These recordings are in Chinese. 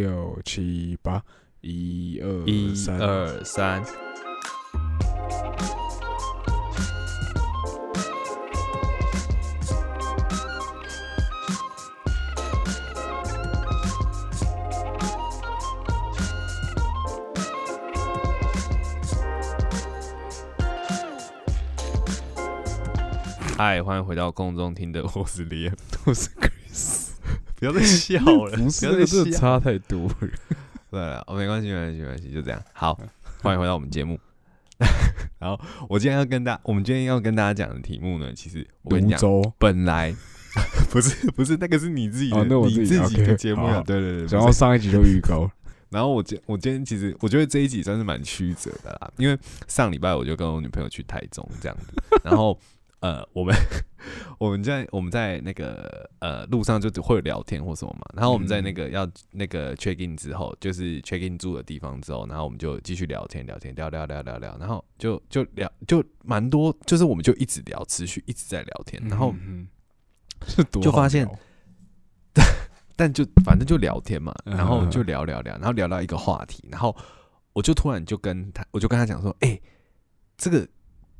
六七八，一二一，二三，嗨，欢迎回到空中听的，我是李彦，我是 c 不要再笑了，不是要再笑差太多了。对了，哦，没关系，没关系，没关系，就这样。好，欢迎回到我们节目。然后我今天要跟大，我们今天要跟大家讲的题目呢，其实我跟你讲，泸州，本来不是不是那个是你自己的，哦那我你自己自己的节目啊，对对对。然后上一集就预告了，然后我今我今天其实我觉得这一集算是蛮曲折的啦，因为上礼拜我就跟我女朋友去台中这样子，然后呃我们 我们在我们在那个呃路上就会聊天或什么嘛，然后我们在那个要那个 check in 之后，就是 check in 住的地方之后，然后我们就继续聊天聊天聊聊聊聊聊，然后就就聊就蛮多，就是我们就一直聊，持续一直在聊天，然后就发现聊 但就反正就聊天嘛，嗯然后就聊聊聊，然后聊到一个话题，然后我就突然就跟他，我就跟他讲说，哎、这个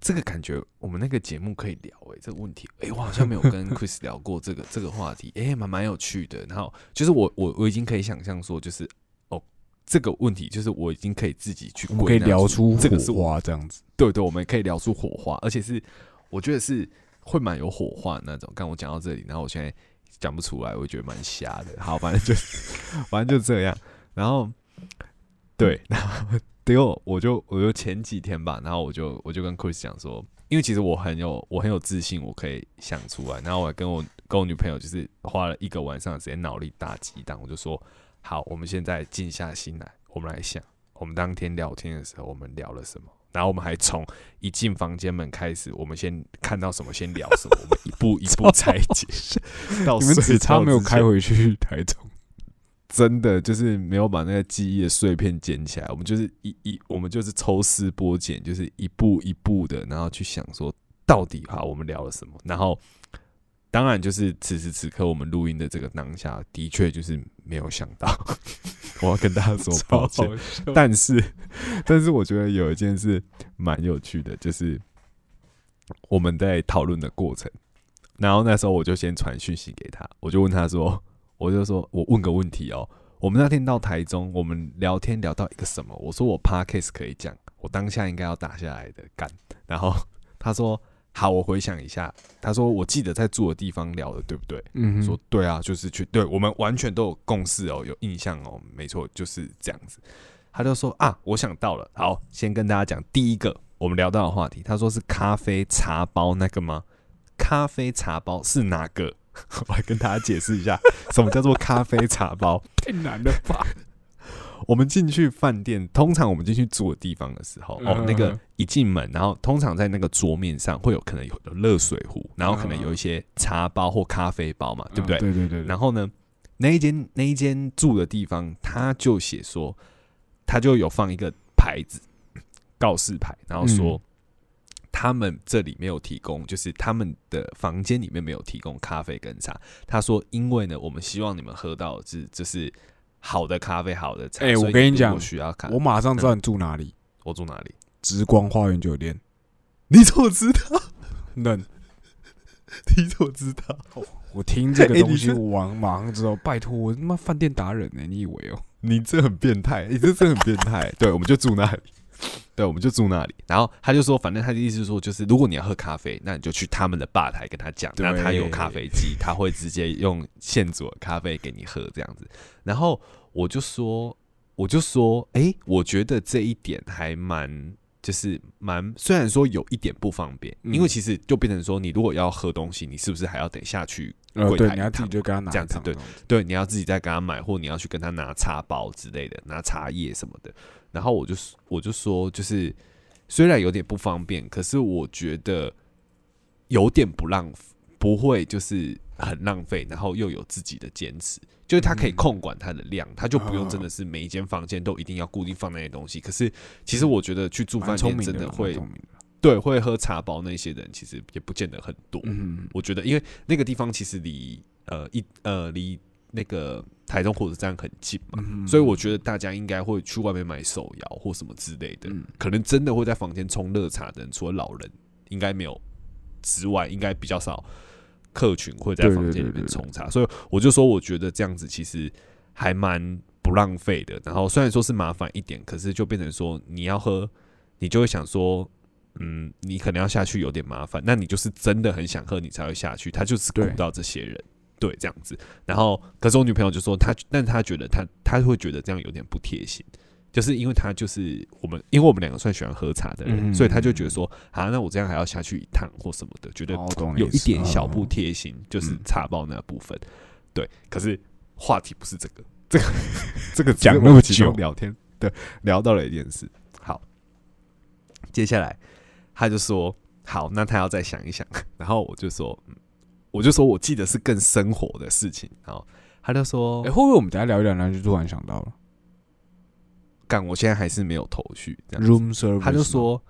这个感觉我们那个节目可以聊、哎，这个问题，哎、我好像没有跟 Chris 聊过这个这个话题，哎、蛮蛮有趣的。然后就是我我我已经可以想象说，就是哦，这个问题就是我已经可以自己去可以聊出这个是我火花这样子。对对，我们可以聊出火花，而且是我觉得是会蛮有火花的那种。刚我讲到这里，然后我现在讲不出来，我觉得蛮瞎的。好，反正就是 反正就这样。然后对，然 后结果我就我就前几天吧，然后我就我就跟 Chris 讲说，因为其实我很有我很有自信，我可以想出来。然后我还跟我跟我女朋友就是花了一个晚上的时间脑力大激荡，我就说好，我们现在静下心来，我们来想，我们当天聊天的时候我们聊了什么。然后我们还从一进房间门开始，我们先看到什么先聊什么，我们一步一步 拆解。到你们只差没有开回去台中，真的就是没有把那个记忆的碎片捡起来，我们就是一一我们就是抽丝剥茧，就是一步一步的，然后去想说到底哈我们聊了什么，然后当然就是此时此刻我们录音的这个当下，的确就是没有想到，我要跟大家说抱歉，但是但是我觉得有一件事蛮有趣的，就是我们在讨论的过程，然后那时候我就先传讯息给他，我就问他说，我就说我问个问题哦，我们那天到台中，我们聊天聊到一个什么？我说我 podcast 可以讲，我当下应该要打下来的干，然后 他说好，我回想一下，他说我记得在住的地方聊的，对不对？嗯，说对啊，就是去对我们完全都有共识哦，有印象哦，没错，就是这样子。他就说啊，我想到了，好，先跟大家讲第一个我们聊到的话题。他说是咖啡茶包那个吗？咖啡茶包是哪个？我来跟大家解释一下，什么叫做咖啡茶包。太难了吧？我们进去饭店，通常我们进去住的地方的时候，哦嗯，那个一进门，然后通常在那个桌面上会有可能有有热水壶，然后可能有一些茶包或咖啡包嘛，对不对？嗯对对对，然后呢，那一间那一间住的地方，他就写说，他就有放一个牌子告示牌，然后说、嗯他们这里没有提供，就是他们的房间里面没有提供咖啡跟茶。他说，因为呢，我们希望你们喝到的是就是好的咖啡、好的茶。哎我跟你讲需要咖，我马上知道你住哪里，我住哪里？直光花园酒店。你怎么知道？嫩，你怎么知道？我听这个 哎东西，我马马上知道。拜托，我他妈饭店达人呢？你以为哦？你这很变态，你这真很变态。对，我们就住那里，对，我们就住那里。然后他就说，反正他的意思是说，就是如果你要喝咖啡，那你就去他们的吧台跟他讲，对那他有咖啡机，他会直接用现煮的咖啡给你喝这样子。然后我就说，我就说，诶，我觉得这一点还蛮。就是蛮，虽然说有一点不方便，嗯因为其实就变成说，你如果要喝东西，你是不是还要等下去柜台你要自己就跟他拿这样子对对，你要自己再跟他买，或你要去跟他拿茶包之类的，拿茶叶什么的。然后我就我就说，就是虽然有点不方便，可是我觉得有点不浪，不会就是很浪费，然后又有自己的坚持，就是他可以嗯控管它的量，他就不用真的是每一间房间都一定要固定放那些东西。可是其实我觉得去住饭店真的会。对会喝茶包那些人，其实也不见得很多。嗯，我觉得，因为那个地方其实离呃一呃离那个台中火车站很近嘛，嗯所以我觉得大家应该会去外面买手摇或什么之类的，嗯可能真的会在房间冲热茶的人，除了老人应该没有之外，应该比较少客群会在房间里面冲茶，所以我就说，我觉得这样子其实还蛮不浪费的。然后虽然说是麻烦一点，可是就变成说你要喝，你就会想说。嗯，你可能要下去有点麻烦，那你就是真的很想喝，你才会下去。他就是顾对到这些人，对，这样子。然后，可是我女朋友就说她，但她觉得她她会觉得这样有点不贴心，就是因为她就是我们，因为我们两个算喜欢喝茶的人，嗯所以她就觉得说，啊，那我这样还要下去一趟或什么的，觉得有一点小不哦贴心，就是嗯茶包那部分。对，可是话题不是这个，这个这个讲那么久聊天，对，聊到了一件事。好，接下来他就说，好，那他要再想一想。然后我就说，嗯，我就说我记得是更生活的事情。然后他就说哎，，会不会我们等下聊一聊，然后就突然想到了干，我现在还是没有头绪。这样 room service？他就说，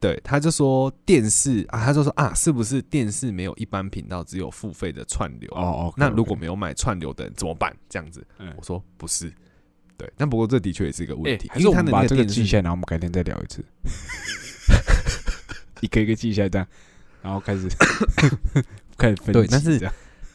对，他就说电视啊，他就说啊，是不是电视没有一般频道，只有付费的串流？哦哦，那如果没有买串流的人怎么办？这样子，嗯我说不是，对，但不过这的确也是一个问题，哎还是我们把这个记下来，然后我们改天再聊一次，一个一个记下来，这样，然后开始 开始分析对但是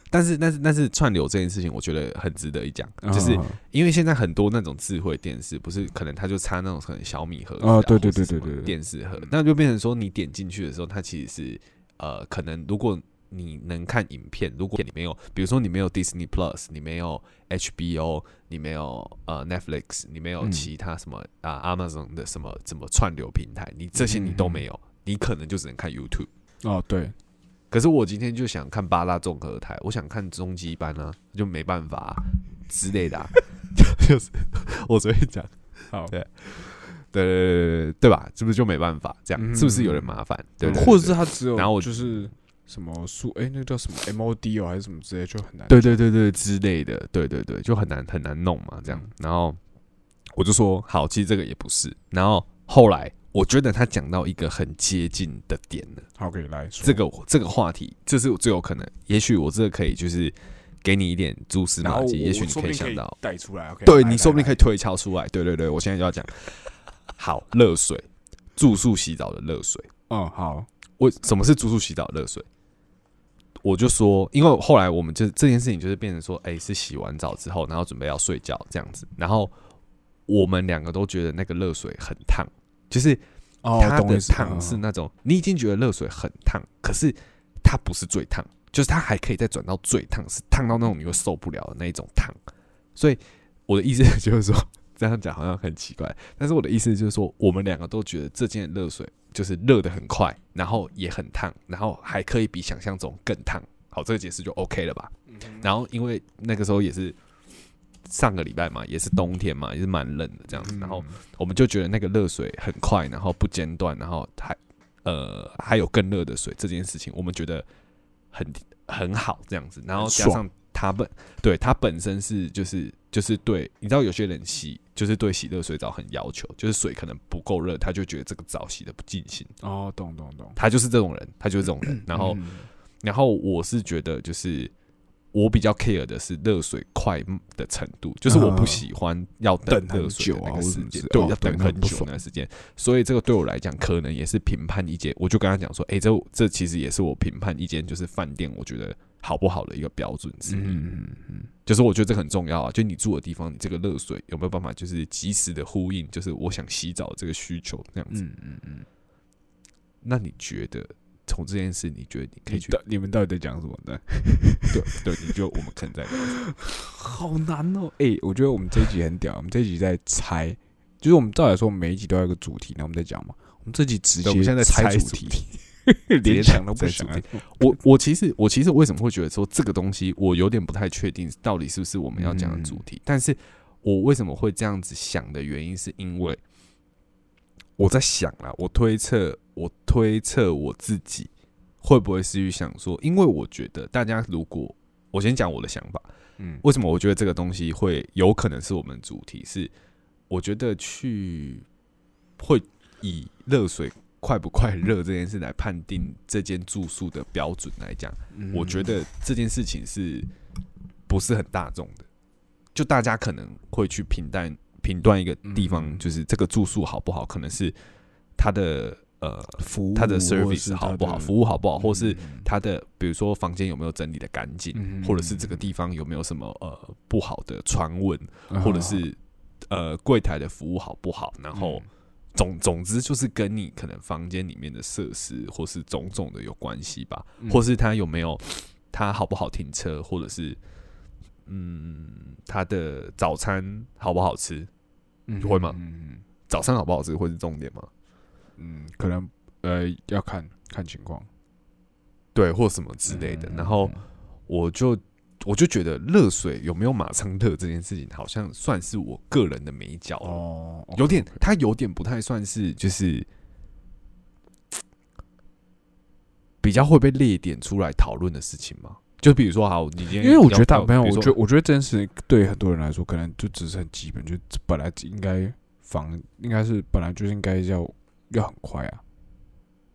但是但是但是串流这件事情，我觉得很值得一讲，就是哦因为现在很多那种智慧电视，不是可能它就插那种可能小米盒子啊哦对对或是什么对对。对对电视盒，那就变成说你点进去的时候，它其实是呃，可能如果你能看影片，如果你没有，比如说你没有 Disney Plus，你没有 HBO，你没有呃 Netflix，你没有嗯。其他什么啊、Amazon 的什么什么串流平台，你这些你都没有，你可能就只能看 YouTube。哦对，可是我今天就想看八大综合台，我想看终极班啊，就没办法、啊、之类的、啊，就是我昨天讲，好，对对对对对对吧？是不是就没办法？这样、嗯是不是有点麻烦？对？或者是他只有，然后我就是什么数，哎，那个叫什么 MOD 哦，还是什么之类，就很难。对对对对之类的，对对对，就很难很难弄嘛，这样嗯。然后我就说好，其实这个也不是。然后后来我觉得他讲到一个很接近的点了。好，可以来说这个这个话题，这是最有可能。也许我这个可以就是给你一点蛛丝马迹，也许你可以想到，带出来。OK，对你说不定可以推敲出来。对对对，我现在就要讲。好，热水，住宿洗澡的热水。嗯，好，为什么是住宿洗澡热水？我就说，因为后来我们就这件事情就是变成说，哎、是洗完澡之后，然后准备要睡觉这样子，然后我们两个都觉得那个热水很烫，就是哦，它的烫是嗯那种你已经觉得热水很烫，可是它不是最烫，就是它还可以再转到最烫，是烫到那种你会受不了的那一种烫。所以我的意思就是说，这样讲好像很奇怪，但是我的意思就是说，我们两个都觉得这件热水就是热的很快，然后也很烫，然后还可以比想象中更烫。好，这个解释就 OK 了吧？嗯然后因为那个时候也是上个礼拜嘛，也是冬天嘛，也是蛮冷的这样子，然后嗯我们就觉得那个热水很快，然后不间断，然后还呃还有更热的水这件事情，我们觉得很很好这样子，然后加上它本对它本身是就是就是对，你知道有些人洗就是对洗热水澡很要求，就是水可能不够热，他就觉得这个澡洗的不尽兴，哦，懂懂懂。他就是这种人，他就是这种人，然后。嗯然后我是觉得，就是我比较 care 的是热水快的程度，就是我不喜欢要等等很热水的那久啊个时间，对，要等很久那时间。所以这个对我来讲，可能也是评判一间。我就跟他讲说，哎，这这其实也是我评判一间，就是饭店我觉得好不好的一个标准之一。嗯嗯嗯就是我觉得这很重要啊，就你住的地方，你这个热水有没有办法，就是及时的呼应，就是我想洗澡这个需求这样子。嗯嗯嗯，那你觉得从这件事，你觉得你可以去你到你们到底在讲什么呢？对对，你就我们可能在聊什么好难哦！哎、我觉得我们这一集很屌，我们这一集在猜，就是我们照理说，我们每一集都要有个主题，然后我们在讲嘛。我们这集直接对我们现在在猜猜主主题，连想都不想。我我其实我其实为什么会觉得说这个东西我有点不太确定到底是不是我们要讲的主题，但是我为什么会这样子想的原因，是因为我在想啊，我推测我推测我自己会不会是去想说，因为我觉得大家如果我先讲我的想法，嗯，为什么我觉得这个东西会有可能是我们主题？是我觉得去会以热水快不快热这件事来判定这间住宿的标准来讲，嗯我觉得这件事情是不是很大众的，就大家可能会去评断评断一个地方，嗯。就是这个住宿好不好，可能是它的呃服务它的 service 好不好，服务好不好，或是嗯它的比如说房间有没有整理的干净，嗯或者是这个地方有没有什么呃不好的传闻，嗯或者是呃柜台的服务好不好，然后嗯。总总之就是跟你可能房间里面的设施或是种种的有关系吧，嗯。或是它有没有它好不好停车，或者是嗯它的早餐好不好吃，嗯会吗嗯早餐好不好吃会是重点吗？嗯，可能呃要看看情况对，或什么之类的。嗯然后我就我就觉得热水有没有马昌特这件事情，好像算是我个人的美角了。哦，有点，它有点不太算是，就是 比较会被列点出来讨论的事情吗？就比如说，好，你今天因为我觉得大要没有，比如说我觉得我觉得这件事对很多人来说，可能就只是很基本，就本来应该防，应该是本来就应该要要很快啊。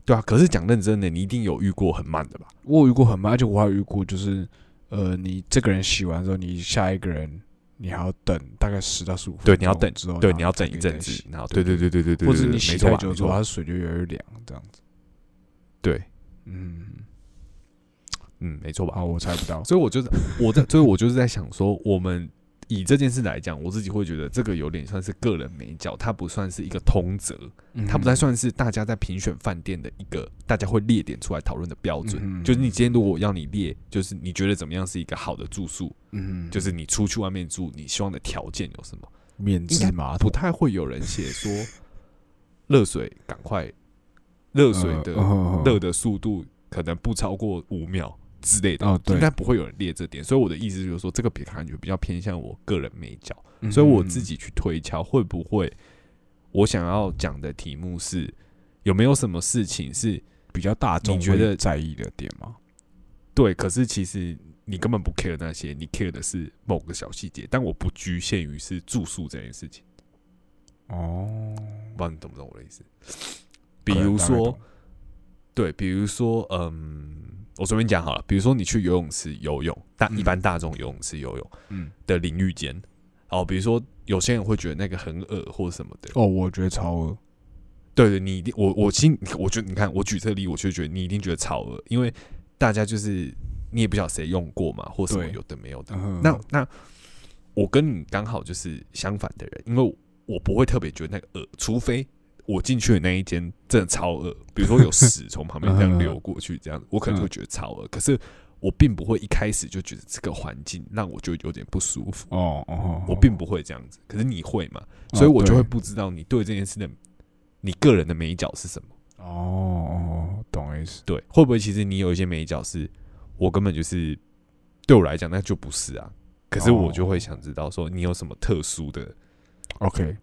对啊。可是讲认真的，你一定有遇过很慢的吧？我有遇过很慢，而且我还有遇过，就是呃，你这个人洗完之后，你下一个人你还要等大概十到十五分钟，对你要等之后，对，你要等一阵子，然后对对对对对对，或者你洗太久之后，它水就越来越凉，这样子。对，嗯，嗯，没错吧？好，我猜不到。所以我就是我在，所以我就是在想说，我们以这件事来讲，我自己会觉得这个有点算是个人美角，它不算是一个通则，它不太算是大家在评选饭店的一个大家会列点出来讨论的标准。嗯就是你今天如果要你列，就是你觉得怎么样是一个好的住宿，嗯，就是你出去外面住，你希望的条件有什么？免应该治马桶不太会有人写说热水赶快，热水的呃热的速度可能不超过五秒之类的。哦，对应，该不会有人列这点，所以我的意思就是说，这个比感觉比较偏向我个人美角，嗯所以我自己去推敲会不会我想要讲的题目是有没有什么事情是比较大众你觉得在意的点吗？对，可是其实你根本不 care 那些，你 care 的是某个小细节，但我不局限于是住宿这件事情，哦，不知道你懂不懂我的意思？比如说对，比如说，嗯，我随便讲好了，比如说你去游泳池游泳，大嗯一般大众游泳池游泳。嗯，的淋浴间。哦，比如说有些人会觉得那个很恶或什么的。哦，我觉得超恶，对对，你一定我我心，我觉得你看我举这个例，我就觉得你一定觉得超恶，因为大家就是你也不晓得谁用过嘛，或什么有的没有的。嗯那那我跟你刚好就是相反的人，因为我不会特别觉得那个恶，除非我进去的那一间真的超恶，比如说有屎 从旁边这样流过去，这样我可能会觉得超恶。可是我并不会一开始就觉得这个环境让我就有点不舒服。哦哦，我并不会这样子，可是你会嘛？哦所以我就会不知道你对这件事的你个人的美角是什么。哦哦，懂意思。对，会不会其实你有一些美角是我根本就是对我来讲那就不是啊？可是我就会想知道说你有什么特殊的，OK，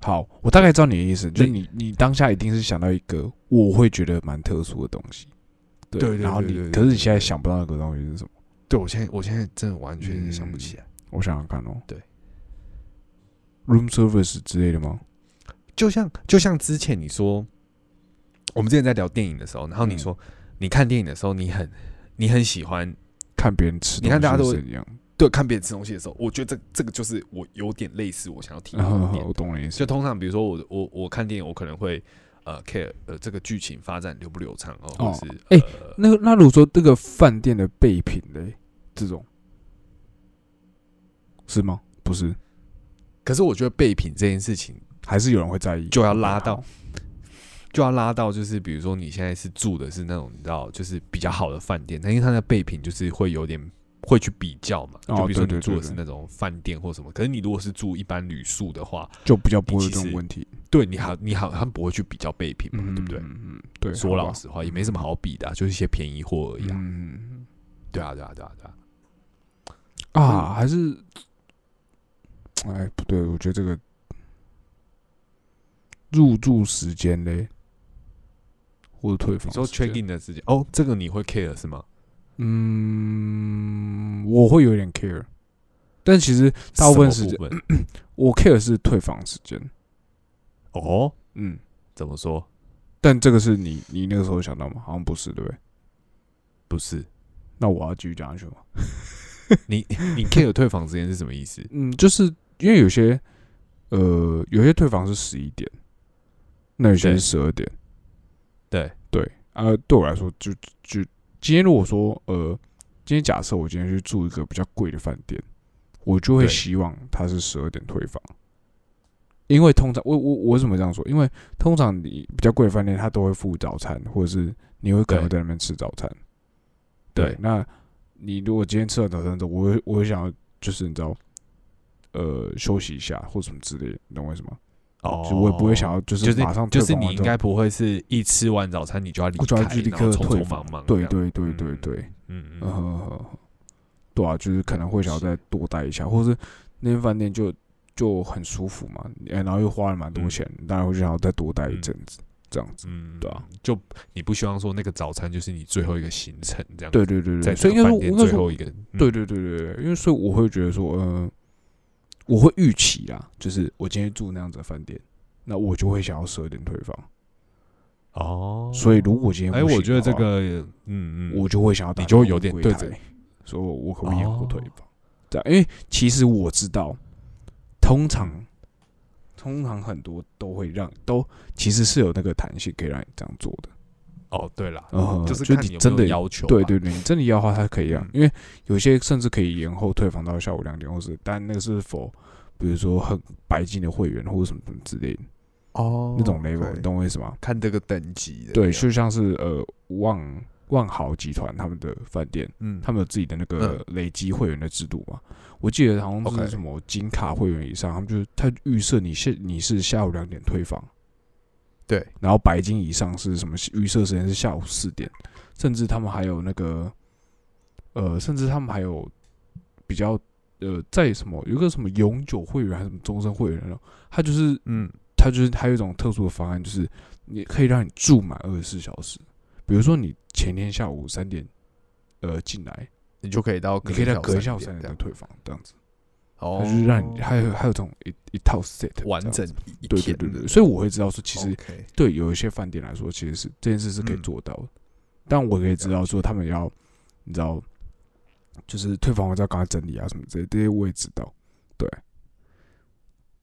好，我大概知道你的意思，就是你你当下一定是想到一个我会觉得蛮特殊的东西，对，然后你可是你现在想不到那个东西是什么？对我现在我现在真的完全想不起来。我想想看哦，对，room service 之类的吗？就像就像之前你说，我们之前在聊电影的时候，然后你嗯说、你看电影的时候，你很你很喜欢看别人吃，你看大家都怎样？对看别人吃东西的时候，我觉得这这个就是我有点类似我想要提的点。我懂了意思就。通常比如说我我我看电影，我可能会呃 care 呃这个剧情发展流不流畅哦，或者是哎呃那个那如果说这个饭店的备品嘞，这种是吗？不是，可是我觉得备品这件事情还是有人会在意，就要拉到就要拉到就是比如说你现在是住的是那种你知道就是比较好的饭店，但因为它的备品就是会有点会去比较嘛，哦就比如说你住的是那种饭店或什么，可是你如果是住一般旅宿的话，就比较不会这种问题，对你好你好他们不会去比较备品嘛，对不对？嗯嗯，对，说老实话，也没什么好比的啊、就是一些便宜货而已啊。嗯对啊，对啊，对啊，对啊。啊，还是，哎，不对，我觉得这个入住时间嘞，或者退房你说 check in 的时间哦，这个你会 care 是吗？嗯，我会有点 care，但其实大部分时间 我 care 是退房时间，哦，嗯，怎么说？但这个是你你那个时候想到吗？好像不是，对不对？不是，那我要继续讲下去吗？你你 care 退房时间是什么意思？嗯，就是因为有些呃有些退房是十一点，那有些是十二点。对，对啊，对我来说就就今天如果说呃，今天假设我今天去住一个比较贵的饭店，我就会希望它是十二点退房，因为通常我我我为什么这样说？因为通常你比较贵的饭店，它都会附早餐，或者是你会可能会在那边吃早餐。对那你如果今天吃了早餐之后，我会我会想要就是你知道，呃，休息一下或什么之类的，你懂我意思吗？哦就我也不会想要就就是马上就是你应该不会是一吃完早餐你就要离开，去立刻匆匆退房忙忙。对，对对对嗯对，嗯嗯对啊，就是可能会想要再多待一下，或是那间饭店就就很舒服嘛，哎然后又花了蛮多嗯。钱，当然会想要再多待一阵子，这样子。嗯，对啊，就你不希望说那个早餐就是你最后一个行程这样，对对对对，所以应该说，这个饭店应该说，最后一个，对对对对，因为所以我会觉得说，嗯，我会预期啦，就是我今天住那样子的饭店，那我就会想要十二点退房，哦，所以如果今天哎，我觉得这个，嗯嗯，我就会想要打你就会有点对着台说我可不可以延后退哦。房？这样，因为其实我知道，通常通常很多都会让都其实是有那个弹性可以让你这样做的。哦，对了，嗯就是看你真的要求吧，对对对，你真的要的话，它可以啊，嗯因为有些甚至可以延后退房到下午两点，或是但那个是否比如说很白金的会员或者什么什么之类的哦那种 level，你懂我意思吗？看这个等级的，对，就像是呃万万豪集团他们的饭店。嗯，他们有自己的那个累积会员的制度嘛？我记得好像是什么金卡会员以上，他们就是他预设你现你是下午两点退房，对，然后白金以上是什么预设时间是下午四点，甚至他们还有那个呃，甚至他们还有比较呃，在什么有个什么永久会员还是什么终身会员呢？他就是嗯，他就是还有一种特殊的方案，就是你可以让你住满二十四小时，比如说你前天下午三点呃进来。你就可以到你可以在隔一下下午三点再退房，这样子，哦。就是让你还有还有这种一一套 set 完整对对对对，所以我会知道说，其实对有一些饭店来说，其实是这件事是可以嗯做到的，但我可以知道说他们要，你知道，就是退房完之后赶快整理啊什么这些，这些我也知道，对。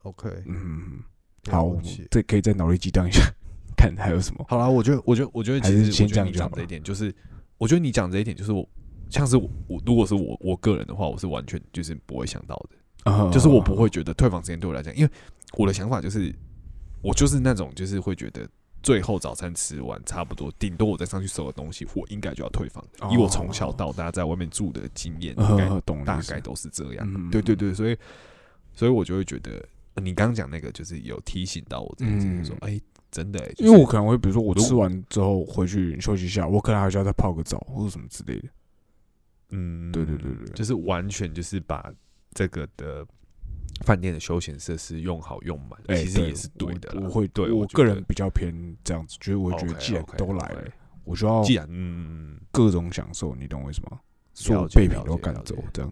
OK，嗯，好，这可以再脑力激荡一下，看还有什么，好啦，我觉得，我觉得，我觉得，其实我觉得这样就好了。你讲这一点，就是我觉得你讲这一点，就是我像是我，我如果是我我个人的话，我是完全就是不会想到的，啊就是我不会觉得退房时间对我来讲，因为我的想法就是，我就是那种就是会觉得最后早餐吃完差不多，顶多我再上去收个东西，我应该就要退房。哦以我从小到大在外面住的经验，呃应该大概都是这样。嗯对对对，所以所以我就会觉得，呃你刚刚讲那个就是有提醒到我这件事情，嗯说，哎，真的欸，因为我可能会，比如说我吃完之后回去休息一下，我可能还需要再泡个澡或者什么之类的。嗯，对对对对就是完全就是把这个的饭店的休闲设施用好用满，哎，其实也是对的。我我会对我个人比较偏这样子，就是我觉得既然都来了，我就要既然嗯各种享受，你懂我意思吗？所有了解备品都赶走这样。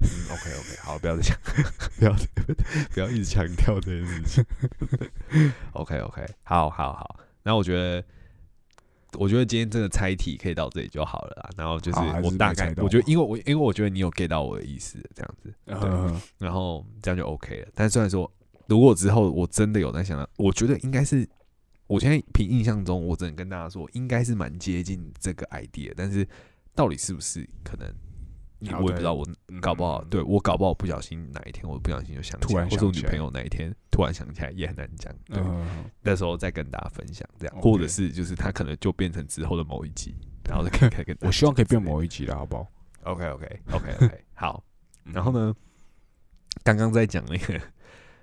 嗯，OK OK，好，不要再讲，不要不要一直强调这件事情。OK OK，好好好，那我觉得。我觉得今天这个猜题可以到这里就好了啦。然后就是我大概，我觉得因为我因为我觉得你有 get 到我的意思，这样子。对嗯然后这样就 OK 了。但虽然说，如果之后我真的有在想到，我觉得应该是，我现在凭印象中，我只能跟大家说，应该是蛮接近这个 idea，但是到底是不是可能，好我也不知道，我嗯搞不好，对我搞不好不小心哪一天我不小心就想起来，或者我女朋友哪一天突然想起来也很难讲。对，嗯，那时候再跟大家分享这样，或者是就是他可能就变成之后的某一集，然后再可以可以跟我希望可以变某一集了，好不好？OK OK OK OK 好。然后嗯？呢，刚刚在讲那个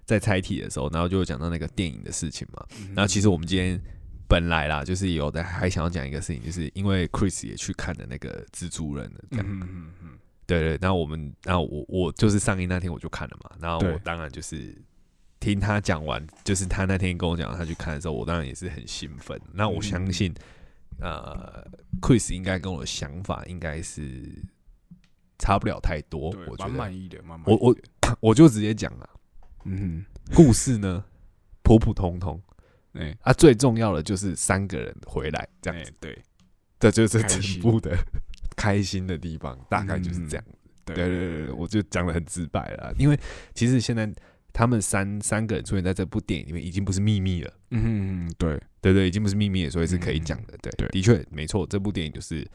在猜题的时候，然后就讲到那个电影的事情嘛。嗯然后其实我们今天本来啦，就是有的还想要讲一个事情，就是因为 Chris 也去看的那个蜘蛛人了，这样。嗯嗯嗯对对，然后我们，然后我我就是上映那天我就看了嘛，然后我当然就是听他讲完，就是他那天跟我讲他去看的时候，我当然也是很兴奋。那我相信，呃，Chris 应该跟我的想法应该是差不了太多，我觉得蛮满意的，蛮满我我意的我就直接讲了。嗯故事呢普普通通哼，哎，啊，最重要的就是三个人回来这样子，哎对，这就是整开心部的开心的地方，大概就是这样。对。对对对对，我就讲的很直白了，因为其实现在他们三三个人出现在这部电影里面，已经不是秘密了。嗯对，对对，已经不是秘密了，所以是可以讲的。对对。的确没错，这部电影就是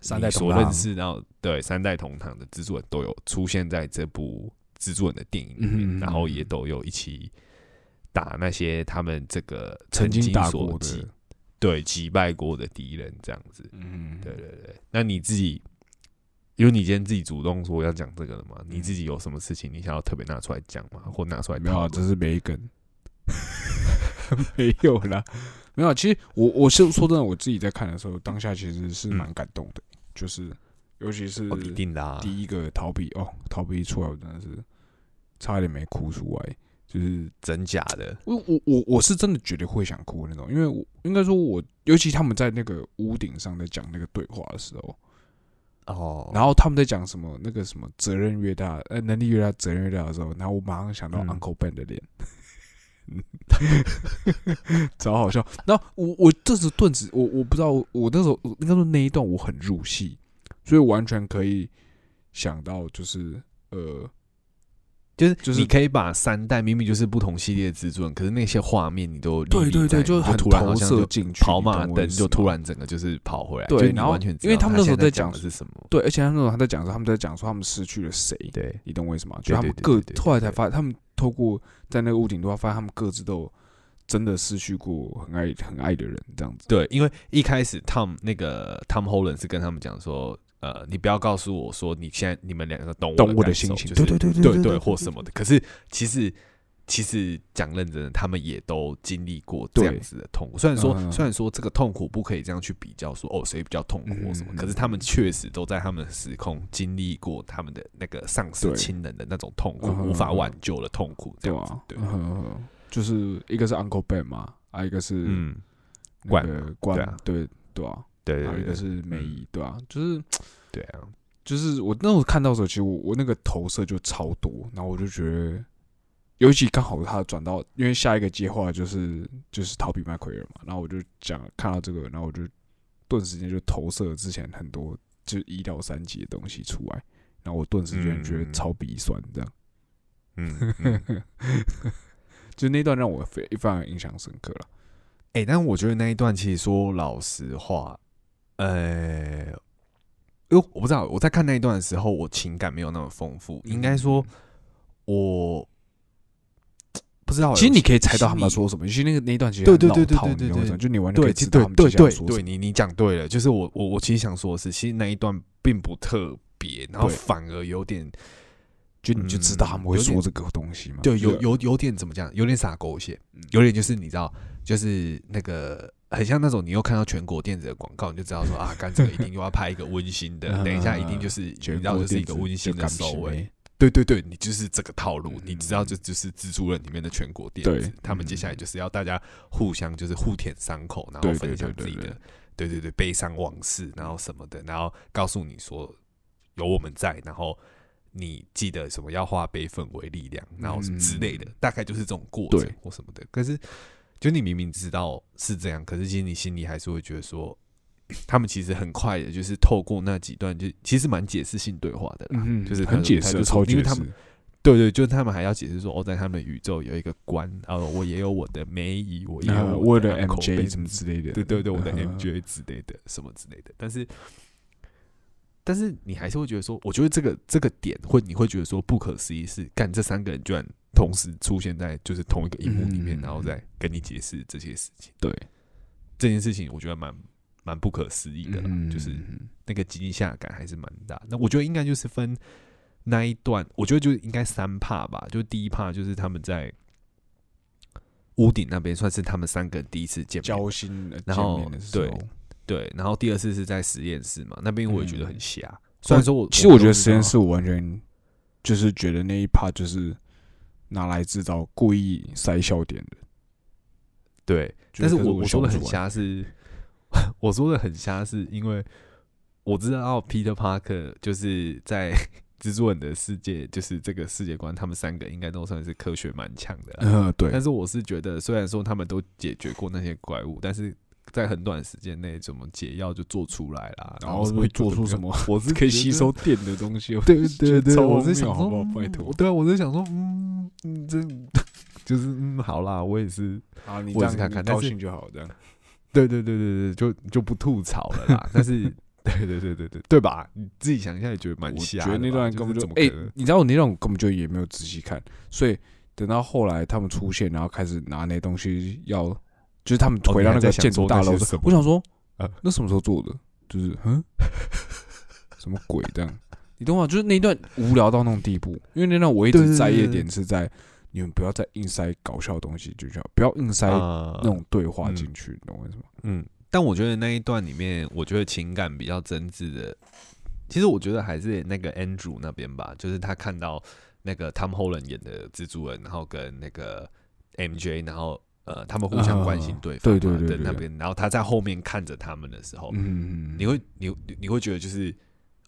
三代所同堂。认识到对三代同堂的制作人都有出现在这部制作人的电影里面，然后也都有一起打那些他们这个曾经经打过的，对击败过的敌人这样子。嗯，对对对，那你自己，因为你今天自己主动说要讲这个了嘛，你嗯自己有什么事情你想要特别拿出来讲吗？或拿出来没有？这是没梗，没有啦，没有啊。其实我我是说真的，我自己在看的时候，当下其实是蛮感动的，就是尤其是哦，一定的啊，第一个逃避哦，逃避出来，我真的是差点没哭出来。就是真假的，我我我我是真的觉得会想哭的那种，因为我应该说我，尤其他们在那个屋顶上在讲那个对话的时候，哦，然后他们在讲什么那个什么责任越大，呃，能力越大，责任越大的时候，然后我马上想到嗯。Uncle Ben 的脸，嗯 超好笑。然后我我这时顿时我我不知道，我那时候应该说那一段我很入戏，所以我完全可以想到就是呃，就是就是你可以把三代明明就是不同系列的制作人，可是那些画面你都对对对，就很突然进去，跑马灯就突然整个就是跑回来，对然后完全因为他们那时候在在讲的是什么，对，而且他那时候他在讲说他们在讲说他们失去了谁，对你懂我意思吗？就他们各后来才发现，他们透过在那个屋顶都发现他们各自都真的失去过很爱很爱的人，这样子。对，因为一开始 Tom 那个 Tom Holland 是跟他们讲说，呃，你不要告诉我说你现在你们两个懂我的心情，对对对对对对，或什么的。可是其实其实讲认真，他们也都经历过这样子的痛苦。虽然说虽然说这个痛苦不可以这样去比较，说哦谁比较痛苦或什么，可是他们确实都在他们时空经历过他们的那个丧失亲人的那种痛苦，无法挽救的痛苦，对吧？对，就是一个是 Uncle Ben 嘛，还有一个是嗯，关关，对对啊？对还有一个是梅姨，对啊，就是对啊，就是我那时候看到的时候，其实我我那个投射就超多，然后我就觉得，尤其刚好他转到，因为下一个接话就是就是逃避麦奎尔嘛，然后我就讲看到这个，然后我就顿时间就投射了之前很多就是一到三级的东西出来，然后我顿时间觉得嗯超鼻酸，这样，嗯嗯。就那段让我非非常印象深刻了。哎、但我觉得那一段其实说老实话，呃，因为我不知道我在看那一段的时候，我情感没有那么丰富。应该说，我 不知道欸。其实你可以猜到他们要说什么，其实那个那一段其实对对对很老套对对对对你懂我意思吗就你完全可对，以知道他们接下来对。你你讲对了，就是我我我其实想说的是，其实那一段并不特别，然后反而有点就你就知道他们会说这个东西嘛。对，有有有点怎么讲，有点洒狗血嗯，有点就是你知道，就是那个很像那种你又看到全国电子的广告，你就知道说啊，干这个一定又要拍一个温馨的，等一下一定就是 你知道就是一个温馨的收尾。。对对对，你就是这个套路，嗯你知道这就是蜘蛛人里面的全国电子，他们接下来就是要大家互相就是互舔伤口，然后分享自己的对对对悲伤往事，然后什么的，然后告诉你说有我们在，然后你记得什么要化悲愤为力量，然后什么之类的，大概就是这种过程或什么的。可是，就你明明知道是这样，可是其实你心里还是会觉得说，他们其实很快的，就是透过那几段，就其实蛮解释性对话的啦，嗯，就是很解释，超解释。因为他们。对对，就是他们还要解释说，哦，在他们的宇宙有一个关，呃，我也有我的梅姨，我也有呃我的 MJ 什么之类的，对对对，我的嗯 MJ 之类的什么之类的，但是但是你还是会觉得说，我觉得这个这个点会你会觉得说不可思议是，干这三个人居然同时出现在就是同一个荧幕里面，嗯然后再跟你解释这些事情，对，这件事情我觉得蛮蛮不可思议的啦，嗯就是那个惊吓感还是蛮大。那我觉得应该就是分那一段，我觉得就应该三帕吧。就第一帕就是他们在屋顶那边，算是他们三个人第一次见面。交心的然后见面的时候对对，然后第二次是在实验室嘛，那边我也觉得很瞎。嗯虽然说我其实我觉得实验室我完全就是觉得那一 part 就是拿来制造故意塞笑点的，对，就但是我我说的很瞎是，我说的很瞎是因为我知道 Peter Parker 就是在蜘蛛人的世界，就是这个世界观，他们三个应该都算是科学蛮强的啦。嗯，对。但，是我是觉得，虽然说他们都解决过那些怪物，但是在很短时间内怎么解药就做出来啦，然后会做出什么 我是可以吸收电的东西。对对 对，我是想说，好拜托嗯对啊，我是想说，嗯嗯，这 就是嗯，好啦，我也是，啊，你这样看看高兴就好，这样。对对对对对，就就不吐槽了啦。但是，对对对对对对吧？你自己想一下，也觉得蛮我瞎的吧。觉得那段根本就哎？你知道我那段我根本就也没有仔细看，所以等到后来他们出现，然后开始拿那东西要，就是他们哦回到那个建筑大楼的我想说呃，那什么时候做的？就是嗯，什么鬼这样？你懂吗？就是那一段无聊到那种地步，因为那段我一直在意的点是在你们不要再硬塞搞笑的东西进去，不要硬塞啊那种对话嗯进去，你懂我意思吗？嗯，但我觉得那一段里面，我觉得情感比较真挚的，其实我觉得还是那个 Andrew 那边吧，就是他看到那个 Tom Holland 演的蜘蛛人，然后跟那个 MJ，然后呃，他们互相关心对方嘛、对对对对对的那边，然后他在后面看着他们的时候，嗯，你会你你你会觉得就是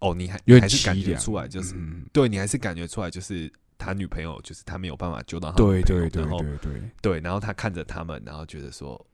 哦，你还还是感觉出来，就是、嗯。对你还是感觉出来，就是他女朋友，就是他没有办法救到他女对朋友对对然后对对，对，然后他看着他们，然后觉得说，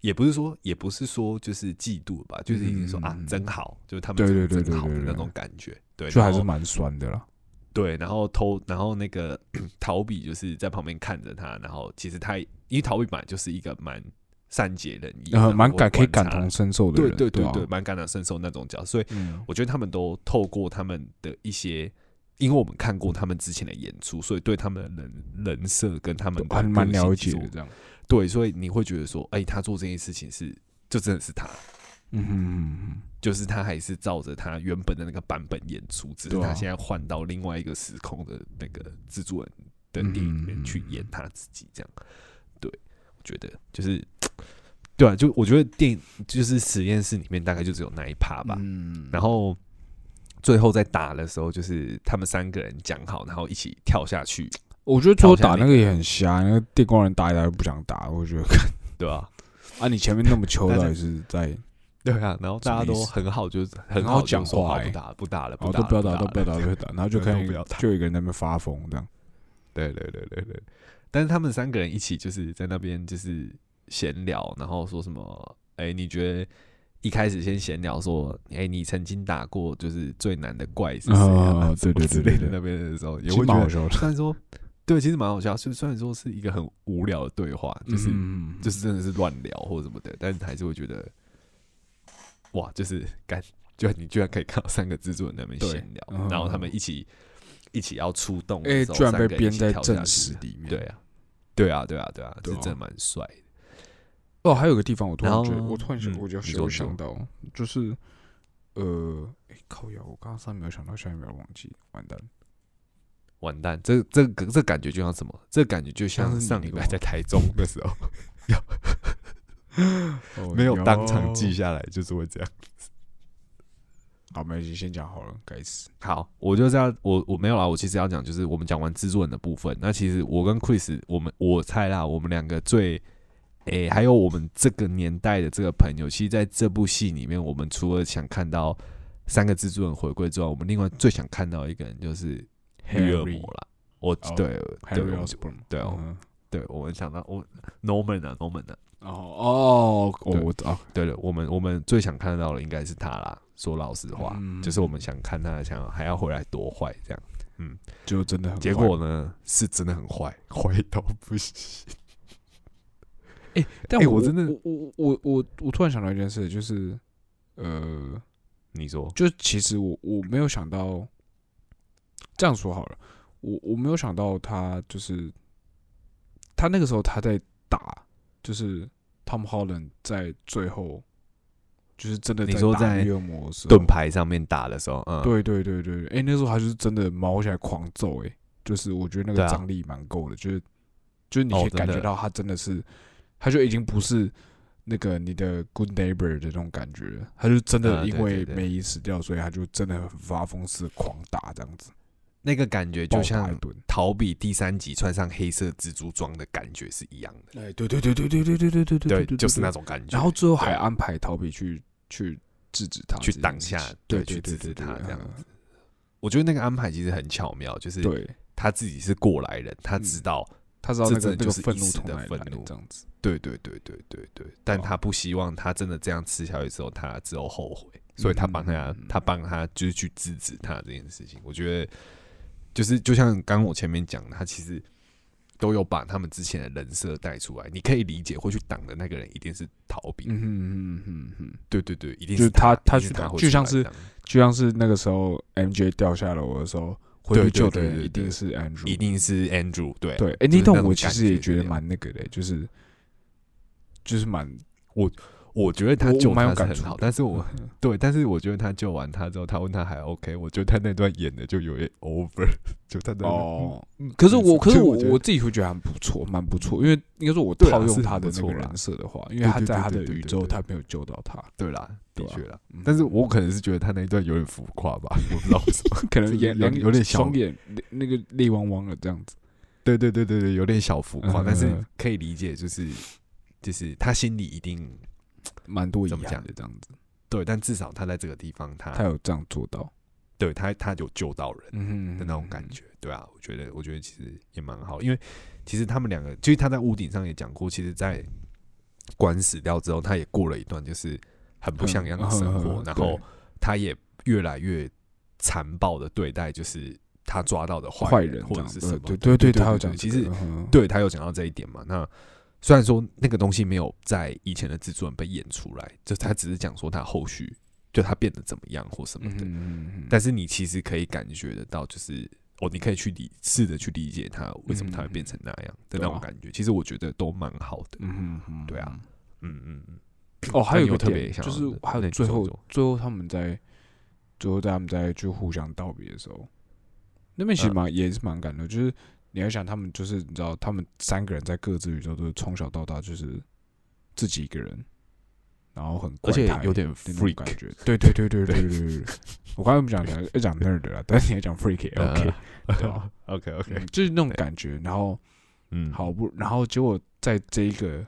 也不是说，也不是说就是嫉妒吧，就是已经说、啊嗯，真好，就是他们对真好的那种感觉，对，就还是蛮酸的啦。对，然后偷，然后那个 陶比就是在旁边看着他，然后其实他因为陶比本来就是一个蛮善解人意，然呃，后蛮感可以感同身受的对人，对对对对，蛮感同身受那种角色，所以嗯，我觉得他们都透过他们的一些，因为我们看过他们之前的演出，所以对他们的人人设跟他们蛮个性了解的这样。对，所以你会觉得说，哎、他做这件事情是，就真的是他，嗯哼嗯哼就是他还是照着他原本的那个版本演出，只是他现在换到另外一个时空的那个制作人的电影里面去演他自己，这样。对，我觉得就是，对啊，就我觉得电影就是实验室里面大概就只有那一趴吧，嗯，然后最后在打的时候，就是他们三个人讲好，然后一起跳下去，我觉得最后打那个也很瞎，那个电光人打一打就不想打，我觉得对吧、啊，你前面那么秋大家到底是在，对啊，然后大家都很好，就是很好好讲话不打不打了，哦不打了都不要打，都了不要打，都不要打，然后就看对都不要打就有一个人在那边发疯这样。对对对对对，但是他们三个人一起就是在那边就是闲聊，然后说什么？哎、你觉得一开始先闲聊说，哎、你曾经打过就是最难的怪是谁啊？哦 什么对对之类的对对对那边的时候，也会觉得虽然说对，其实蛮好笑，就虽然说是一个很无聊的对话，就是、嗯就是真的是乱聊或者什么的，但是还是会觉得，哇，就是感，就你居然可以看到三个制作人在那边闲聊，嗯然后他们一起一起要出动的哎，时候，居然被编在正史里面。对啊，对啊，对啊，对啊，真的蛮帅的。哦，还有个地方我突然觉得，我突然想，嗯我就有想到，就是呃，哎，靠呀，我刚刚上一秒想到，下一秒忘记，完蛋。完蛋，这这个这感觉就像什么？这感觉就像上礼拜在台中的时候，哦没有当场记。下来，就是会这样。好，没关系，先讲好了，该死。好，我就这样，我我没有啦，我其实要讲就是我们讲完制作人的部分，那其实我跟 Chris，我们我猜啦，我们两个最，诶、还有我们这个年代的这个朋友，其实在这部戏里面，我们除了想看到三个制作人回归之外，我们另外最想看到一个人就是黑恶魔啦。我哦对对对对，我们想到我 Norman 啊，Norman 啊，哦哦，我知道，对了，我们我们最想看到的应该是他啦。说老实话，嗯就是我们想看他想还要回来多坏这样。嗯就真的很。结果呢，是真的很坏，坏到不行。但我哎我真的我我我我我突然想到一件事，就是呃，你说，就其实我我没有想到，这样说好了，我我没有想到他就是他那个时候他在打，就是 Tom Holland 在最后就是真的你说在盾，牌上面打的时候，嗯，对对对对，哎、那时候他就是真的毛起来狂揍、哎，就是我觉得那个张力蛮够的，就是就是你可以感觉到他真的是，他就已经不是那个你的 good neighbor 的那种感觉了，他就真的啊因对对对为梅姨死掉，所以他就真的很发疯似的狂打这样子，那个感觉就像。逃避第三集穿上黑色蜘蛛装的感觉是一样的，哎，对对对对对对对对对对对，就是那种。感觉。然后最后还安排逃避去去制止他，去挡下对对去制止他这样子我觉得那个安排其实很巧妙，就是对，他自己是过来人，他知嗯道他知道那个这就是一时从来的愤怒这样子。对对对对对对，但哦他不希望他真的这样吃下去之后，他之后后悔，所以他帮他，他帮他就是去制止他这件事情。我觉得就是就像刚刚我前面讲的，他其实都有把他们之前的人设带出来。你可以理解，会去挡的那个人一定是逃兵，嗯嗯嗯嗯，对对对，一定就是他，他他去挡一定是他就像是就像是那个时候 MJ 掉下楼的时候，回去对对救的一定是 Andrew，一定是 Andrew，对对。哎，就是那段我其实也觉觉得蛮那个的，就是就是蛮我觉得他救他是很好，但是我 对，但是我觉得他救完他之后，他问他还 OK，我觉得他那段演的就有点 over，就他那段哦，嗯可是我，可是我我自己会觉得还不错，蛮不错。因为应该说，我套用他的那个很不错啦人设的话，因为他在他的宇宙，他没有救到他，对啦，的确啦。嗯但是我可能是觉得他那一段有点浮夸吧，我不知道为什么。可能就是眼两有点小双眼那个泪汪汪的这样子。对对对对对，有点小浮夸，嗯但是可以理解，就是就是他心里一定蛮多遗怎么讲？憾的这样子，对，但至少他在这个地方，他他有这样做到，对他他有救到人的那种感，觉，对啊，我觉得我觉得其实也蛮好，因为其实他们两个，其实他在屋顶上也讲过，其实，在关死掉之后，他也过了一段就是很不像样的生活，嗯然后他也越来越残暴的对待，就是他抓到的坏人或者是什么，对对对，他有讲，其实嗯对他有讲到这一点嘛。那虽然说那个东西没有在以前的制作人被演出来，就他只是讲说他后续就他变得怎么样或什么的，但是你其实可以感觉得到，就是哦，你可以去理试着去理解他为什么他会变成那样的那种感觉。其实我觉得都蛮好的。嗯对啊嗯嗯嗯，哦，还有一个特别就是还有最后最后他们在最后在他们在就互相道别的时候，那边其实嗯蛮、也是蛮感动，就是你要想他们就是你知道他们三个人在各自宇宙都是从小到大就是自己一个人，然后很而且有点 freak 感觉，对对对对对对对，我刚才不讲讲要讲那儿的了，但是你要讲 freak，OK OK OK OK 就是那种感觉，然后嗯，好不，然后结果在这一个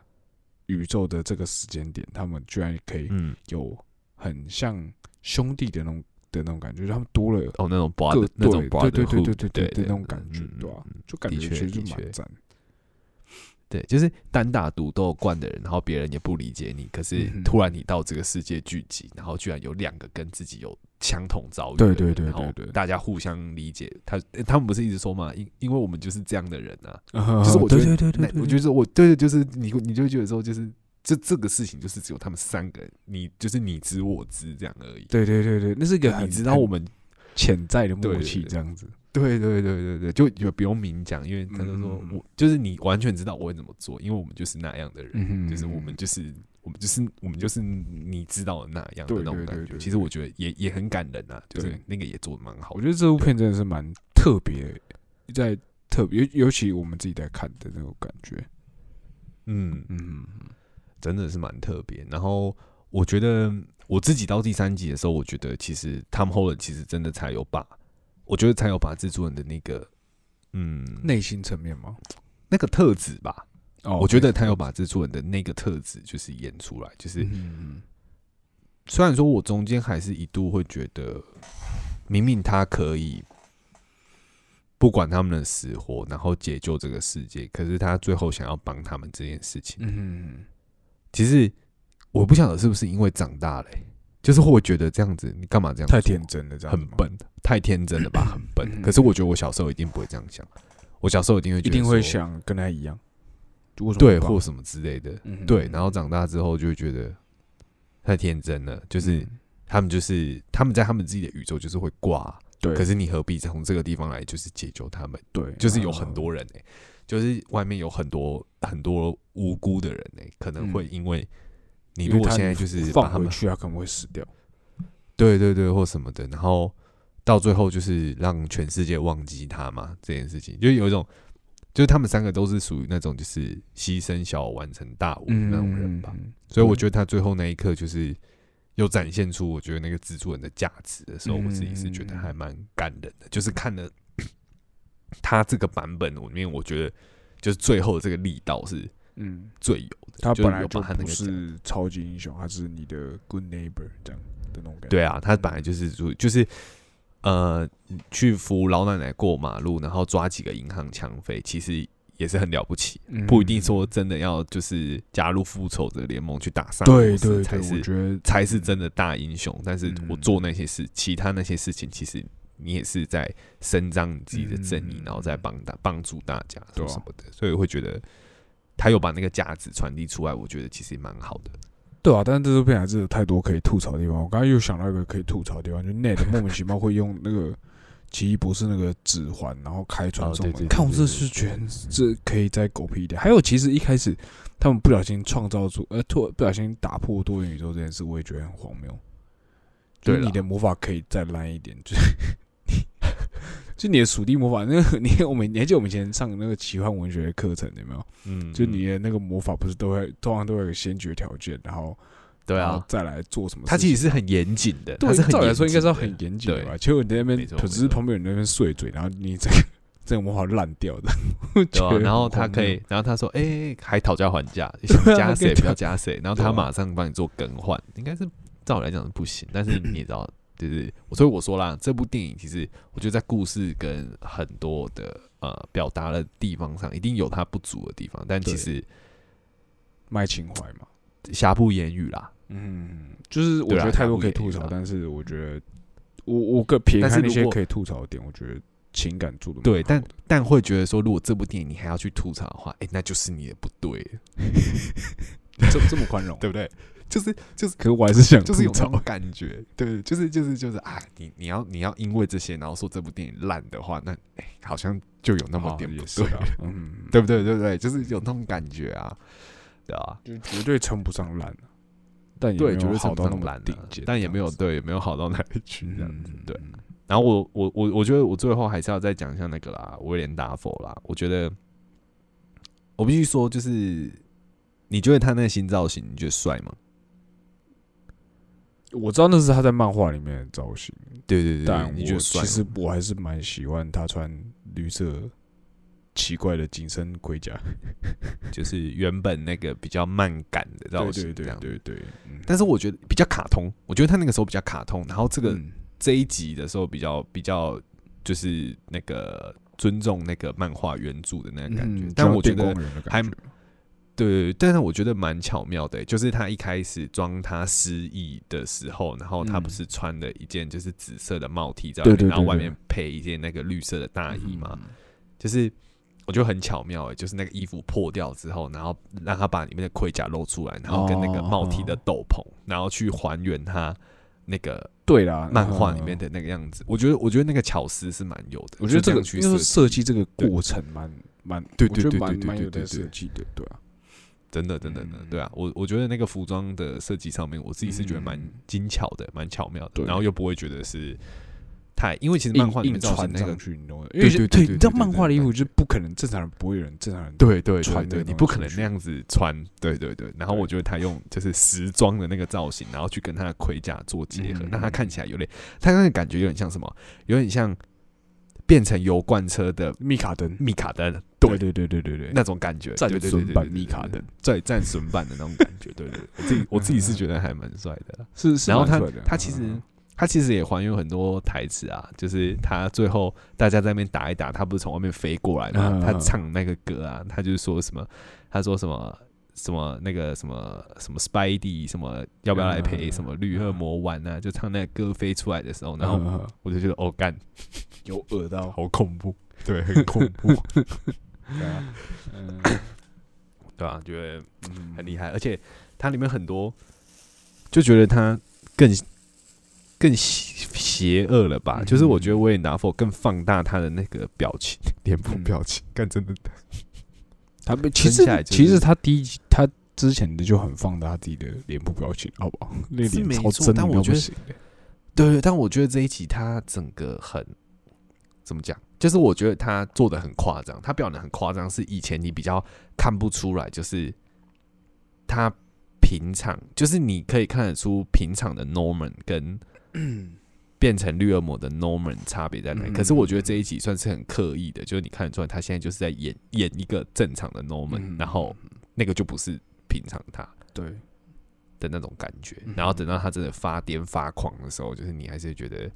宇宙的这个时间点，他们居然可以嗯。有很像兄弟的那种。的那种感觉，就他们多了哦，那种各那种对 brother 对对对对对对那种感觉嗯，对吧？就感觉其实蛮赞。对，就是单打独斗惯的人，然后别人也不理解你，可是突然你到这个世界聚集，然后居然有两个跟自己有相同遭遇对对对然后对对大家互相理解。他他们不是一直说嘛，因因为我们就是这样的人啊，就 就是我觉得，对对对对，那我觉得我对，就是你你就会觉得说，就是这这个事情就是只有他们三个人，你就是你知我知这样而已。对对对对，那是一个你知道我们潜在的默契这样子。对对对对对，就也不用明讲，因为他就说我就是你完全知道我会怎么做，因为我们就是那样的人。嗯就是我们就是我们就是我们就是你知道的那样的对那种感觉。其实我觉得也也很感人啊，就是那个也做的蛮好我。觉得这部片真的是蛮特别，在特别尤尤其我们自己在看的那种感觉。嗯，嗯，真的是蛮特别。然后我觉得我自己到第三集的时候，我觉得其实 Tom Holland 其实真的才有把，我觉得才有把制作人的那个嗯内心层面吗？那个特质吧，哦，我觉得他有把制作人的那个特质就是演出来，就是。嗯虽然说我中间还是一度会觉得，明明他可以不管他们的死活，然后解救这个世界，可是他最后想要帮他们这件事情，嗯其实我不晓得是不是因为长大了欸、就是会觉得这样子，你干嘛这样？太天真了，这样，很笨，太天真了吧，很笨。嗯可是我觉得我小时候一定不会这样想，我小时候一定会觉得一定会想跟他一样，对或什么之类的，嗯对。然后长大之后就会觉得太天真了，就是。嗯他们就是他们在他们自己的宇宙就是会挂，对，可是你何必从这个地方来就是解救他们？对，就是有很多人哎、就是外面有很多很多无辜的人呢、可能会因为你如果现在就是把他们放回去，他可能会死掉。对对对或什么的，然后到最后就是让全世界忘记他嘛这件事情，就有一种就是他们三个都是属于那种就是牺牲小我完成大我的那种人吧，嗯，所以我觉得他最后那一刻就是有展现出我觉得那个蜘蛛人的价值的时候，嗯我自己是觉得还蛮感人的。就是看了他这个版本里面，我觉得就是最后这个力道是嗯，最有的。就是他本来就是超级英雄，他是你的 good neighbor 这样的那种感觉。对啊，他本来就是就就是呃去扶老奶奶过马路，然后抓几个银行抢匪，其实也是很了不起，嗯不一定说真的要就是加入复仇者联盟去打上对对对，才是我觉得才是真的大英雄。但是我嗯做那些事，其他那些事情，其实你也是在伸张你自己的正义，嗯然后再帮大帮助大家什么的，所以我会觉得他有把那个价值传递出来，我觉得其实也蛮好的。对啊，但是这部片还是有太多可以吐槽的地方。我刚刚又想到一个可以吐槽的地方，就 Ned 莫名其妙会用那个奇异博士那个指环，然后开船送门。哦对对对看我这是觉得这可以再狗屁一点。还有，其实一开始他们不小心创造出呃，突不小心打破多元宇宙这件事，我也觉得很荒谬。就是对你的魔法可以再烂一点，就是就你的属地魔法，那个你我们你还记得我们以前上那个奇幻文学的课程有没有？嗯就你的那个魔法不是都会通常都会有个先决条件，然后对啊再来做什么事情？他其实是很严谨的，对他照理来说应该是很谨严谨的对吧？结果你在那边只是旁边有人在那边碎嘴，然后你这个 这个魔法烂掉的，对吧、然后他可以，然后他说：“哎、还讨价还价，加谁不要加谁。”然后他马上帮你做更换，应该是照我来讲是不行。但是你也知道，就是所以我说啦，这部电影其实我觉得在故事跟很多的呃表达的地方上，一定有它不足的地方，但其实卖情怀嘛。瑕不掩瑜啦。嗯，就是我觉得太多可以吐槽，但是我觉得我我个撇开那些可以吐槽的点，我觉得情感做的对，但但会觉得说，如果这部电影你还要去吐槽的话，哎、那就是你的不对，这这么宽容，对不对？就是就是可是我还是想就是有吐槽那种感觉，对，就是就是就是啊，你你要你要因为这些，然后说这部电影烂的话，那、哎好像就有那么哦点不对，也是啊，嗯，对不对？对不对？就是有那种感觉啊，对啊，就绝对称不上烂，但也对，没有好到那么烂啊，但也没有对，也没有好到哪里去这样子，嗯对。然后我我我我觉得我最后还是要再讲一下那个啦，威廉达佛啦，我觉得我必须说，就是你觉得他那个新造型，你觉得帅吗？我知道那是他在漫画里面的造型，对对对但我？其实我还是蛮喜欢他穿绿色奇怪的紧身盔甲，就是原本那个比较慢感的造型，对对对对，嗯。但是我觉得比较卡通，我觉得他那个时候比较卡通，然后这个、嗯。这一集的时候比较比较就是那个尊重那个漫画原著的那个感觉，嗯但我觉得还感觉对，但是我觉得蛮巧妙的，就是他一开始装他失忆的时候，然后他嗯。不是穿了一件就是紫色的帽 T 在外面，对对对对然后外面配一件那个绿色的大衣嘛，嗯。就是我觉得很巧妙诶，就是那个衣服破掉之后，然后让他把里面的盔甲露出来，然后跟那个帽 T 的斗篷，然后去还原他那个对啦，漫画里面嗯的那个样子。我觉得，我觉得那个巧思是蛮有的。我觉得这个因为设设计这个过程蛮蛮，对对对对对对对。设计的，对啊，真的，真的，真的嗯。对啊，我我觉得那个服装的设计上面，我自己是觉得蛮嗯。精巧的，蛮巧妙的，然后又不会觉得是太，因为其实漫画里硬面造型那个穿上，去，你懂吗？因为对对对对你知道漫画的衣服对就不可能正常人不会有人正常人对对对对，穿的你不可能那样子穿，对对对。然后我觉得他用就是时装的那个造型，然后去跟他的盔甲做结合嗯，让他看起来有点，他那个感觉有点像什么？有点像变成油罐车的密卡登，密卡登，对。对对对对对，那种感觉，战对对对损版对对对对密卡的对。战损版的那种感觉，对对，我自己 我自己是觉得还蛮帅的。是是然后他他其实嗯他其实也还原很多台词啊，就是他最后大家在那边打一打，他不是从外面飞过来嘛，嗯他唱那个歌啊，他就是说什么，他说什么。什么那个什么什么 Spidey 什么要不要来陪嗯什么绿恶魔玩啊？就唱那个歌飞出来的时候，然后我就觉得哦干，有耳到，好恐怖，对，很恐怖，对啊，嗯 对啊、觉得嗯很厉害，而且它里面很多就觉得他更更邪邪恶了吧？嗯就是我觉得威廉达佛更放大他的那个表情，脸部嗯表情，干真的 他被其实撑下来其实他第一集他之前的就很放大自己的脸部表情，好不好？那是没错但我觉得到不行的，对对，但我觉得这一集他整个很怎么讲？就是我觉得他做的很夸张，他表演的很夸张，是以前你比较看不出来，就是他平常，就是你可以看得出平常的 Norman 跟 变成绿恶魔的 Norman 差别在哪里。嗯可是我觉得这一集算是很刻意的，就是你看得出来，他现在就是在演演一个正常的 Norman，、嗯然后那个就不是平常他。对，的那种感觉嗯。然后等到他真的发癫发狂的时候，就是你还是觉得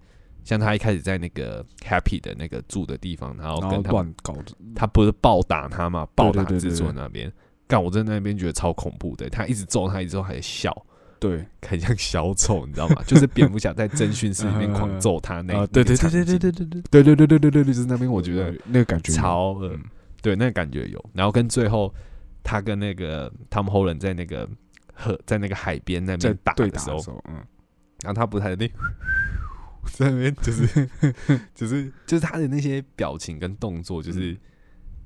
像他一开始在那个 Happy 的那个住的地方，然后跟他们乱搞，他不是暴打他嘛，暴打制作那边，干我在那边觉得超恐怖的，他一直揍他，一直揍还笑，对。很像小丑，你知道吗？就是蝙蝠侠在侦讯室里面狂揍他那，啊，对对对对对对对对对，对对对对对就是那边我觉得那个感觉超对，那个感觉有。然后跟最后他跟那个 Tom Holland 在那个河，在那个海边那边打的时候，嗯，然后他不是还在那在那边就是 就是就是他的那些表情跟动作，就是、嗯。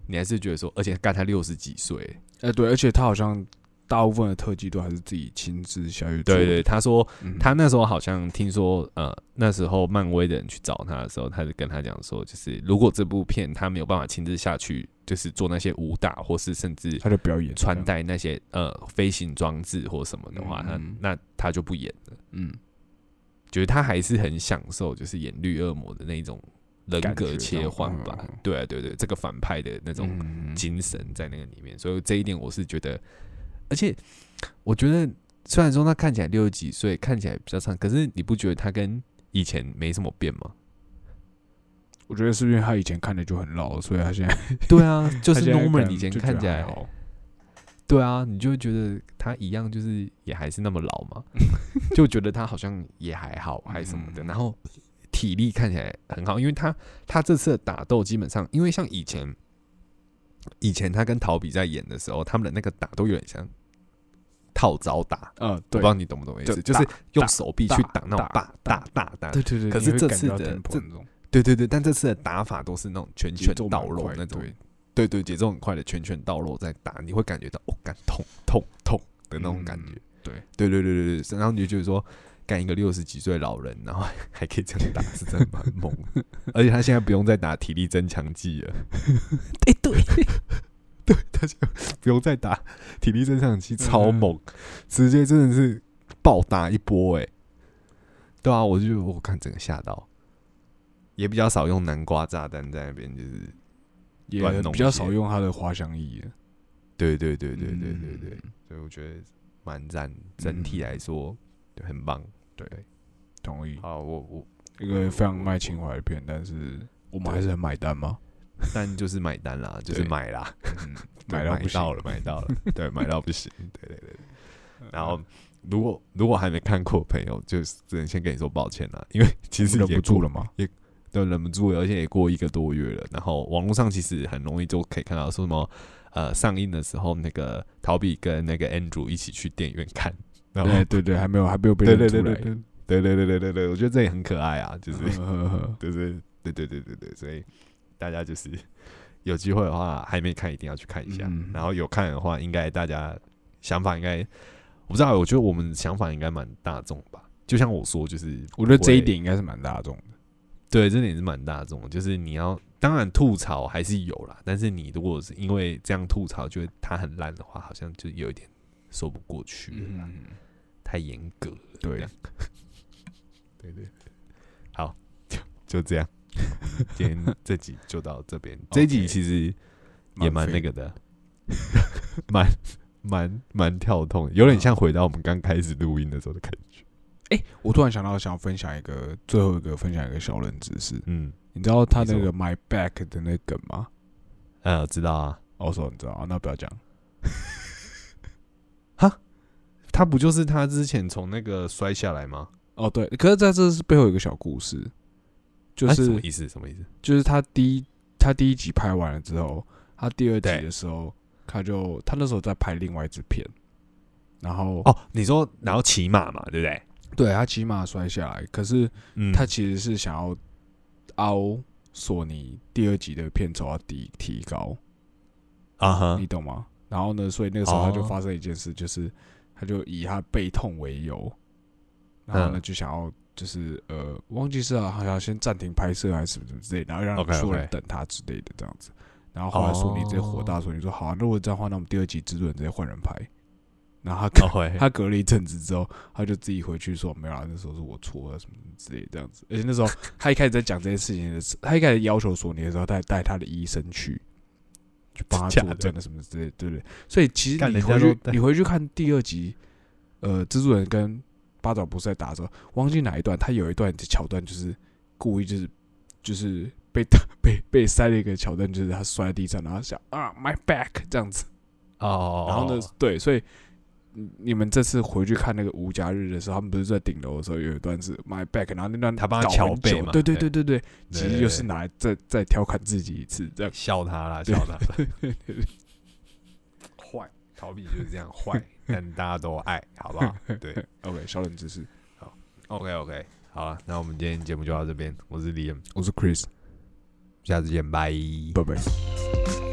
你还是觉得说，而且干他六十几岁，哎对，而且他好像大部分的特技都还是自己亲自下去对对，他说嗯。他那时候好像听说，呃，那时候漫威的人去找他的时候，他就跟他讲说，就是如果这部片他没有办法亲自下去，就是做那些武打，或是甚至他的表演穿，戴那些呃飞行装置或什么的话，嗯。那那他就不演了。嗯，觉得他还是很享受，就是演绿恶魔的那种人格切换吧。对啊，对对，这个反派的那种嗯精神在那个里面，所以这一点我是觉得，而且我觉得虽然说他看起来六十几岁，看起来比较长，可是你不觉得他跟以前没什么变吗？我觉得是因为他以前看的就很老，所以他现在对啊，就是 Norman 以前看起来，还好对啊，你就会觉得他一样，就是也还是那么老嘛，就觉得他好像也还好，还什么的，嗯。然后体力看起来很好，因为他他这次的打斗基本上，因为像以前以前他跟陶比在演的时候，他们的那个打都有点像套招打，嗯，我不知道你懂不懂意思，就就是用手臂去打那种打大大大打，对对对，可是这次的对对对，但这次的打法都是那种拳拳到肉那种，对对对，节奏很快的拳拳到肉在打，你会感觉到哦，感痛痛痛的那种感觉。嗯对对对对对对，然后你就觉得说，干一个六十几岁老人，然后 还可以这样打，是真的蛮猛的。而且他现在不用再打体力增强剂了，哎对，对，他就不用再打体力增强剂，超猛，直接真的是暴打一波哎、对啊，我就我看整个吓到，也比较少用南瓜炸弹在那边，就是比较少用它的滑翔翼了，对对对对对对对，嗯，所以我觉得蛮赞，整体来说对很棒。对，同意，好，我我一个非常卖情怀的片，但是我们还是很买单嘛，但就是买单啦，就是买啦，买到不到了，买到了，对，买到不行，对对对。然后，如果如果还没看过的朋友，就是只能先跟你说抱歉啦，因为其实忍不住了嘛，都忍不住了，而且也过一个多月了。然后网络上其实很容易就可以看到说什么，呃，上映的时候那个陶比跟那个 Andrew 一起去电影院看，然后对对对，还没有还没有被对认出来，对对对对对对对对对对，我觉得这也很可爱啊，就是呵呵呵就是对对对对对，所以大家就是有机会的话，还没看一定要去看一下，嗯然后有看的话，应该大家想法应该我不知道，我觉得我们想法应该蛮大众吧。就像我说，就是我觉得这一点应该是蛮大众的，对，这点是蛮大众的，就是你要当然吐槽还是有啦，但是你如果是因为这样吐槽，觉得它很烂的话，好像就有一点说不过去了，嗯，太严格了。对对对，好，就就这样，今天这集就到这边。这集其实也蛮那个的，蛮蛮蛮跳痛，有点像回到我们刚开始录音的时候的感觉。哎，我突然想到，想要分享一个最后一个分享一个小冷知识，嗯，你知道他那个 My Back 的那个梗吗？呃，知道啊，我，说你知道啊，那不要讲。哈他不就是他之前从那个摔下来吗？哦，对，可是在这是背后有一个小故事，就是哎什么意思？什么意思？就是他第一他第一集拍完了之后，他第二集的时候，他就他那时候在拍另外一支片，然后哦，你说然后骑马嘛，对不对？对他骑马摔下来，可是嗯他其实是想要凹索尼第二集的片酬要提提高，啊哈你懂吗？然后呢，所以那个时候他就哦发生一件事，就是他就以他背痛为由，然后呢嗯就想要就是呃，忘记是啊，好像先暂停拍摄还是什么什么之类，然后让有人等他之类的这样子。然后后来索尼直接火大，哦索尼说好、啊，如果这样的话，那我们第二集制作人直接换人拍。然后他隔、他隔了一阵子之后，他就自己回去说没有啊，那时候是我错了什么之类的这样子。而且那时候 他一开始在讲这件事情的时候，他一开始要求索尼的时候，他还带他的医生去，去帮他作证的什么之类的，对不对？所以其实你回去你回去看第二集，呃，蜘蛛人跟八爪博士在打的时候，忘记哪一段，他有一段的桥段就是故意就是就是被打 被被塞了一个桥段，就是他摔在地上，然后想啊 my back 这样子，哦，然后呢，对，所以你你们这次回去看那个无家日的时候，他们不是在顶楼的时候有一段是 my back，然后那段他帮他敲背嘛。对对对对对对，其实就是拿来再再调侃自己一次，这样。笑他啦，对笑他啦，坏，逃避就是这样坏，但大家都爱，好不好？对。OK 小冷知识，，OK OK，好了，那我们今天节目就到这边，我是 Liam，我是 Chris，下次见，拜。拜拜。